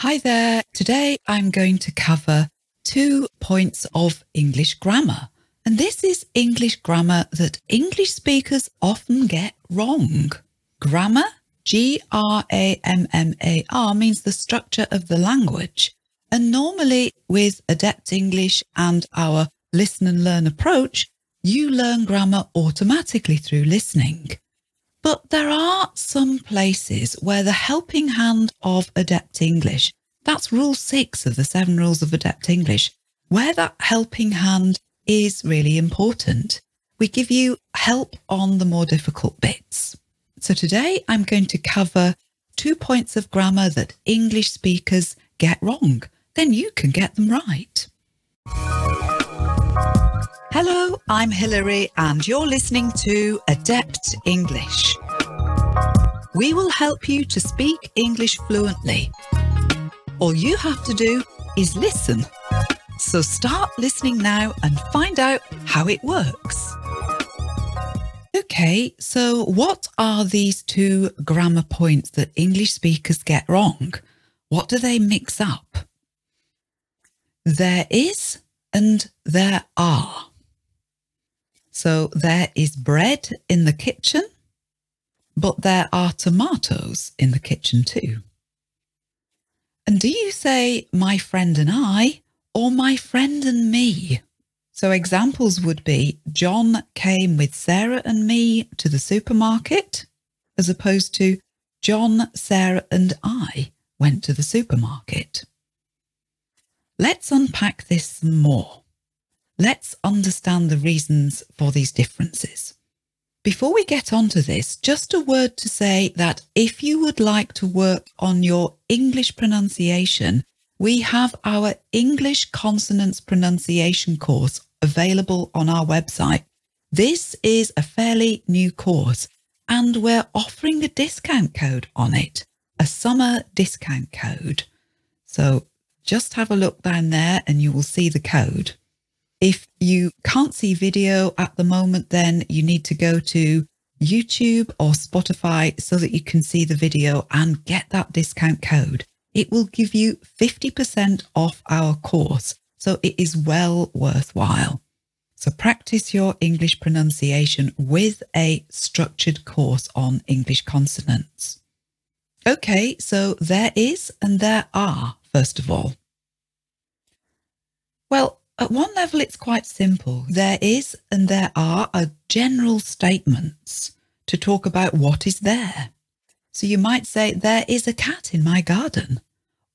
Hi there. Today I'm going to cover two points of English grammar. And this is English grammar that English speakers often get wrong. Grammar, G R A M M A R, means the structure of the language. And normally with Adept English and our listen and learn approach, you learn grammar automatically through listening. But there are some places where the helping hand of Adept English, that's rule six of the seven rules of Adept English, where that helping hand is really important. We give you help on the more difficult bits. So today I'm going to cover two points of grammar that English speakers get wrong. Then you can get them right. Hello, I'm Hilary, and you're listening to Adept English. We will help you to speak English fluently. All you have to do is listen. So start listening now and find out how it works. Okay, so what are these two grammar points that English speakers get wrong? What do they mix up? There is and there are. So there is bread in the kitchen, but there are tomatoes in the kitchen too. And do you say my friend and I or my friend and me? So examples would be John came with Sarah and me to the supermarket, as opposed to John, Sarah and I went to the supermarket. Let's unpack this more let's understand the reasons for these differences. Before we get onto this, just a word to say that if you would like to work on your English pronunciation, we have our English consonants pronunciation course available on our website. This is a fairly new course and we're offering a discount code on it, a summer discount code. So just have a look down there and you will see the code. If you can't see video at the moment, then you need to go to YouTube or Spotify so that you can see the video and get that discount code. It will give you 50% off our course. So it is well worthwhile. So practice your English pronunciation with a structured course on English consonants. Okay, so there is and there are, first of all. Well, at one level, it's quite simple. There is and there are a general statements to talk about what is there. So you might say, there is a cat in my garden,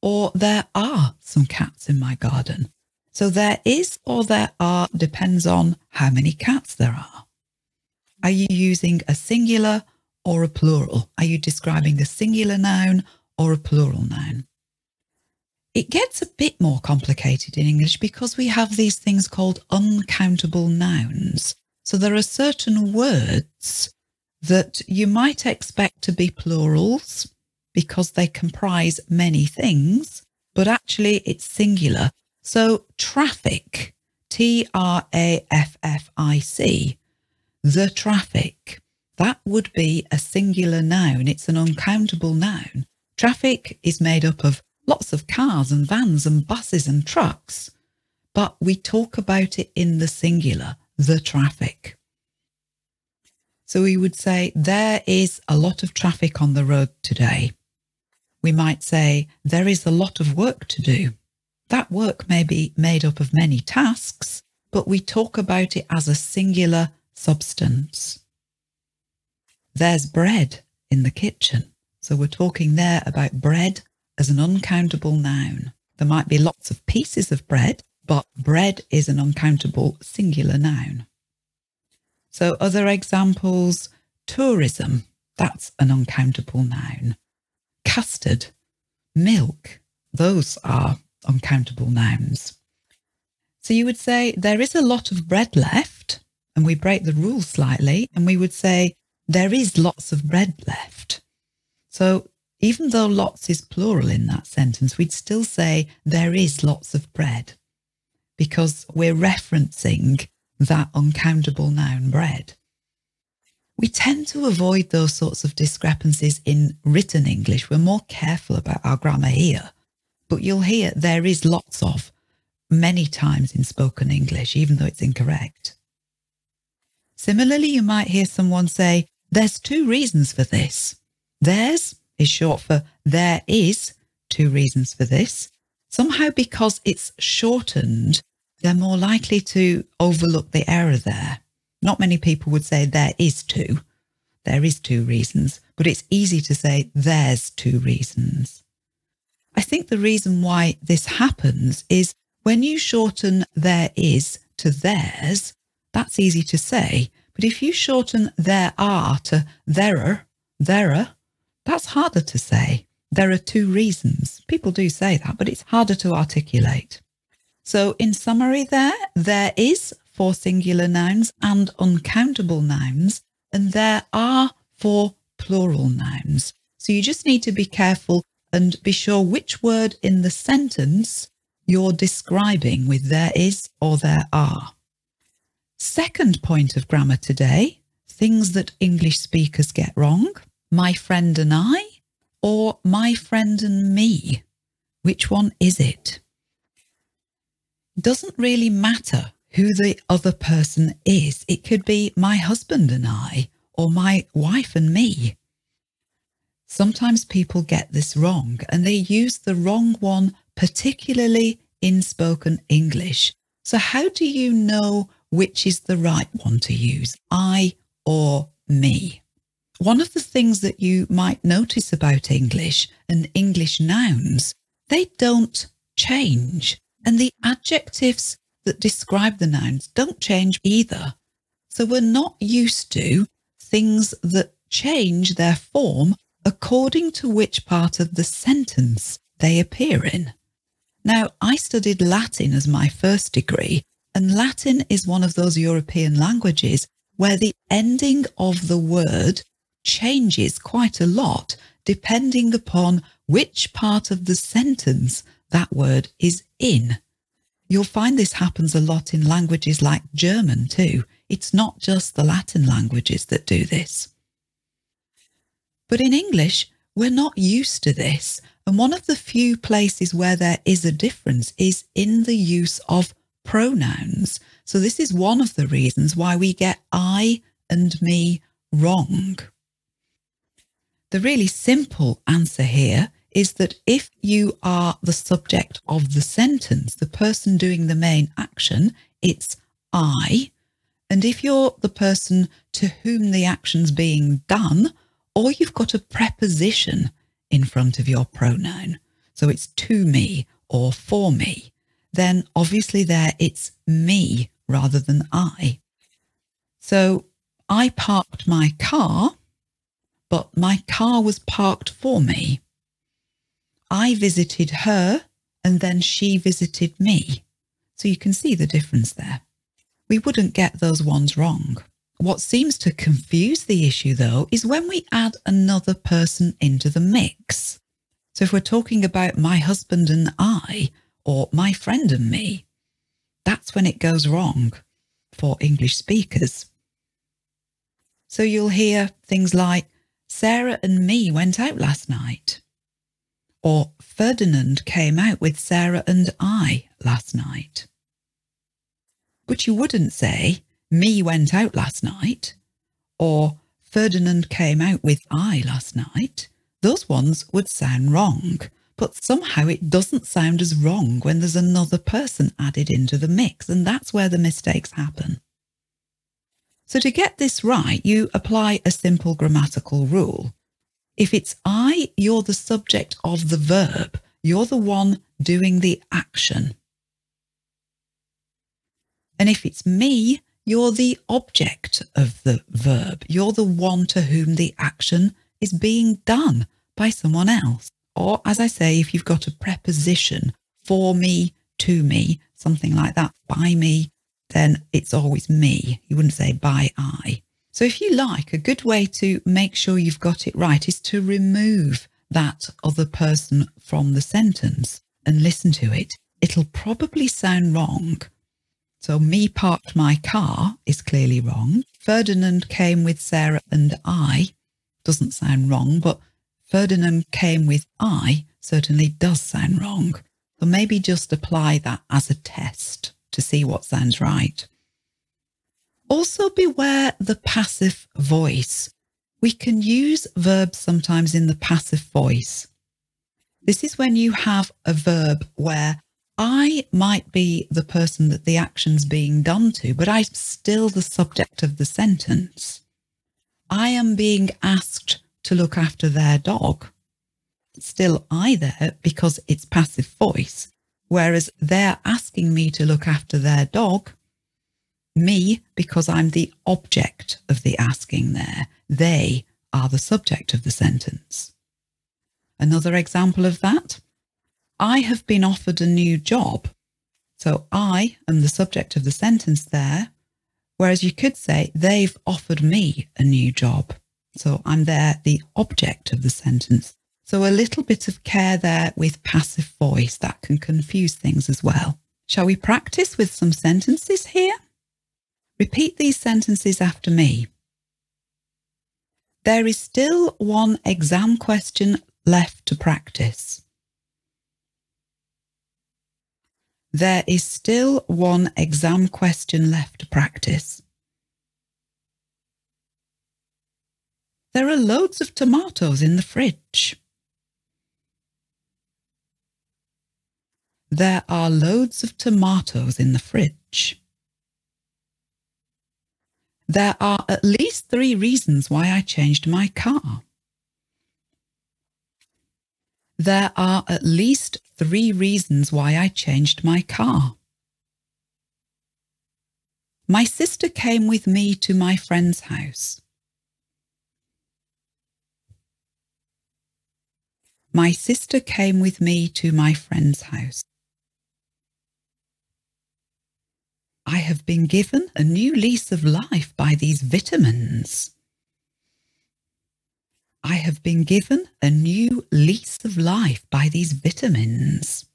or there are some cats in my garden. So there is or there are depends on how many cats there are. Are you using a singular or a plural? Are you describing a singular noun or a plural noun? It gets a bit more complicated in English because we have these things called uncountable nouns. So there are certain words that you might expect to be plurals because they comprise many things, but actually it's singular. So traffic, T R A F F I C, the traffic, that would be a singular noun. It's an uncountable noun. Traffic is made up of lots of cars and vans and buses and trucks, but we talk about it in the singular, the traffic. So we would say there is a lot of traffic on the road today. We might say there is a lot of work to do. That work may be made up of many tasks, but we talk about it as a singular substance. There's bread in the kitchen. So we're talking there about bread as an uncountable noun. There might be lots of pieces of bread, but bread is an uncountable singular noun. So other examples, tourism, that's an uncountable noun. Custard, milk, those are uncountable nouns. So you would say there is a lot of bread left, and we break the rule slightly, and we would say there is lots of bread left. So even though lots is plural in that sentence, we'd still say there is lots of bread because we're referencing that uncountable noun bread. We tend to avoid those sorts of discrepancies in written English. We're more careful about our grammar here. but you'll hear there is lots of many times in spoken English, even though it's incorrect. Similarly, you might hear someone say, There's two reasons for this. There's is short for there is two reasons for this. Somehow, because it's shortened, they're more likely to overlook the error there. Not many people would say there is two. There is two reasons, but it's easy to say there's two reasons. I think the reason why this happens is when you shorten there is to theirs, that's easy to say. But if you shorten there are to there're, there're, that's harder to say. There are two reasons. People do say that, but it's harder to articulate. So in summary there, there is for singular nouns and uncountable nouns, and there are for plural nouns. So you just need to be careful and be sure which word in the sentence you're describing with there is or there are. Second point of grammar today, things that English speakers get wrong. My friend and I or my friend and me? Which one is it? Doesn't really matter who the other person is. It could be my husband and I or my wife and me. Sometimes people get this wrong and they use the wrong one, particularly in spoken English. So how do you know which is the right one to use, I or me? One of the things that you might notice about English and English nouns, they don't change. And the adjectives that describe the nouns don't change either. So we're not used to things that change their form according to which part of the sentence they appear in. Now, I studied Latin as my first degree, and Latin is one of those European languages where the ending of the word changes quite a lot depending upon which part of the sentence that word is in. You'll find this happens a lot in languages like German too. It's not just the Latin languages that do this. But in English, we're not used to this. And one of the few places where there is a difference is in the use of pronouns. So this is one of the reasons why we get I and me wrong. The really simple answer here is that if you are the subject of the sentence, the person doing the main action, it's I. And if you're the person to whom the action's being done, or you've got a preposition in front of your pronoun, so it's to me or for me, then obviously there it's me rather than I. So I parked my car, but my car was parked for me. I visited her and then she visited me. So you can see the difference there. We wouldn't get those ones wrong. What seems to confuse the issue, though, is when we add another person into the mix. So if we're talking about my husband and I, or my friend and me, that's when it goes wrong for English speakers. So you'll hear things like, Sarah and me went out last night. Or Ferdinand came out with Sarah and I last night. But you wouldn't say, me went out last night or Ferdinand came out with I last night, those ones would sound wrong. But somehow it doesn't sound as wrong when there's another person added into the mix, and that's where the mistakes happen. So to get this right, you apply a simple grammatical rule. If it's I, you're the subject of the verb. You're the one doing the action. And if it's me, you're the object of the verb. You're the one to whom the action is being done by someone else. Or, as I say, if you've got a preposition for me, to me, something like that, by me, then it's always me. You wouldn't say by I. So if you like, a good way to make sure you've got it right is to remove that other person from the sentence and listen to it. It'll probably sound wrong, so me parked my car is clearly wrong. Ferdinand came with Sarah and I doesn't sound wrong, but Ferdinand came with I certainly does sound wrong. So maybe just apply that as a test to see what sounds right. Also beware the passive voice. We can use verbs sometimes in the passive voice. This is when you have a verb where I might be the person that the action's being done to, but I'm still the subject of the sentence. I am being asked to look after their dog. It's still I there because it's passive voice, whereas they're asking me to look after their dog. Me, because I'm the object of the asking there. They are the subject of the sentence. Another example of that, I have been offered a new job. So I am the subject of the sentence there, whereas you could say they've offered me a new job. So I'm there, the object of the sentence. So a little bit of care there with passive voice that can confuse things as well. Shall we practice with some sentences here? Repeat these sentences after me. There is still one exam question left to practice. There is still one exam question left to practice. There are loads of tomatoes in the fridge. There are loads of tomatoes in the fridge. There are at least three reasons why I changed my car. There are at least three reasons why I changed my car. My sister came with me to my friend's house. My sister came with me to my friend's house. I have been given a new lease of life by these vitamins. I have been given a new lease of life by these vitamins.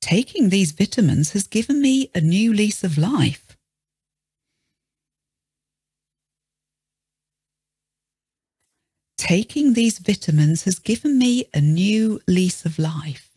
Taking these vitamins has given me a new lease of life. Taking these vitamins has given me a new lease of life.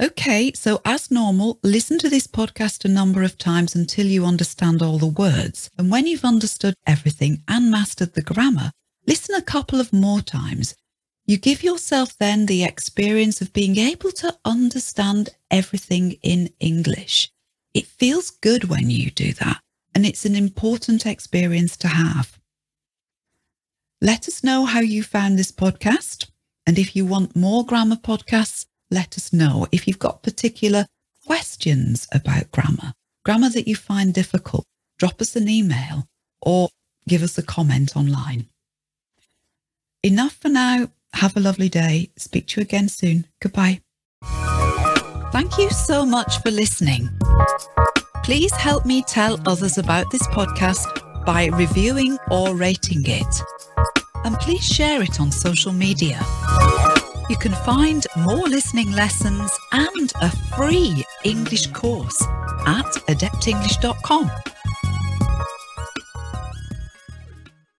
Okay, so as normal, listen to this podcast a number of times until you understand all the words. And when you've understood everything and mastered the grammar, listen a couple of more times. You give yourself then the experience of being able to understand everything in English. It feels good when you do that, and it's an important experience to have. Let us know how you found this podcast. And if you want more grammar podcasts, let us know if you've got particular questions about grammar, grammar that you find difficult. Drop us an email or give us a comment online. Enough for now. Have a lovely day. Speak to you again soon. Goodbye. Thank you so much for listening. Please help me tell others about this podcast by reviewing or rating it. And please share it on social media. You can find more listening lessons and a free English course at adeptenglish.com.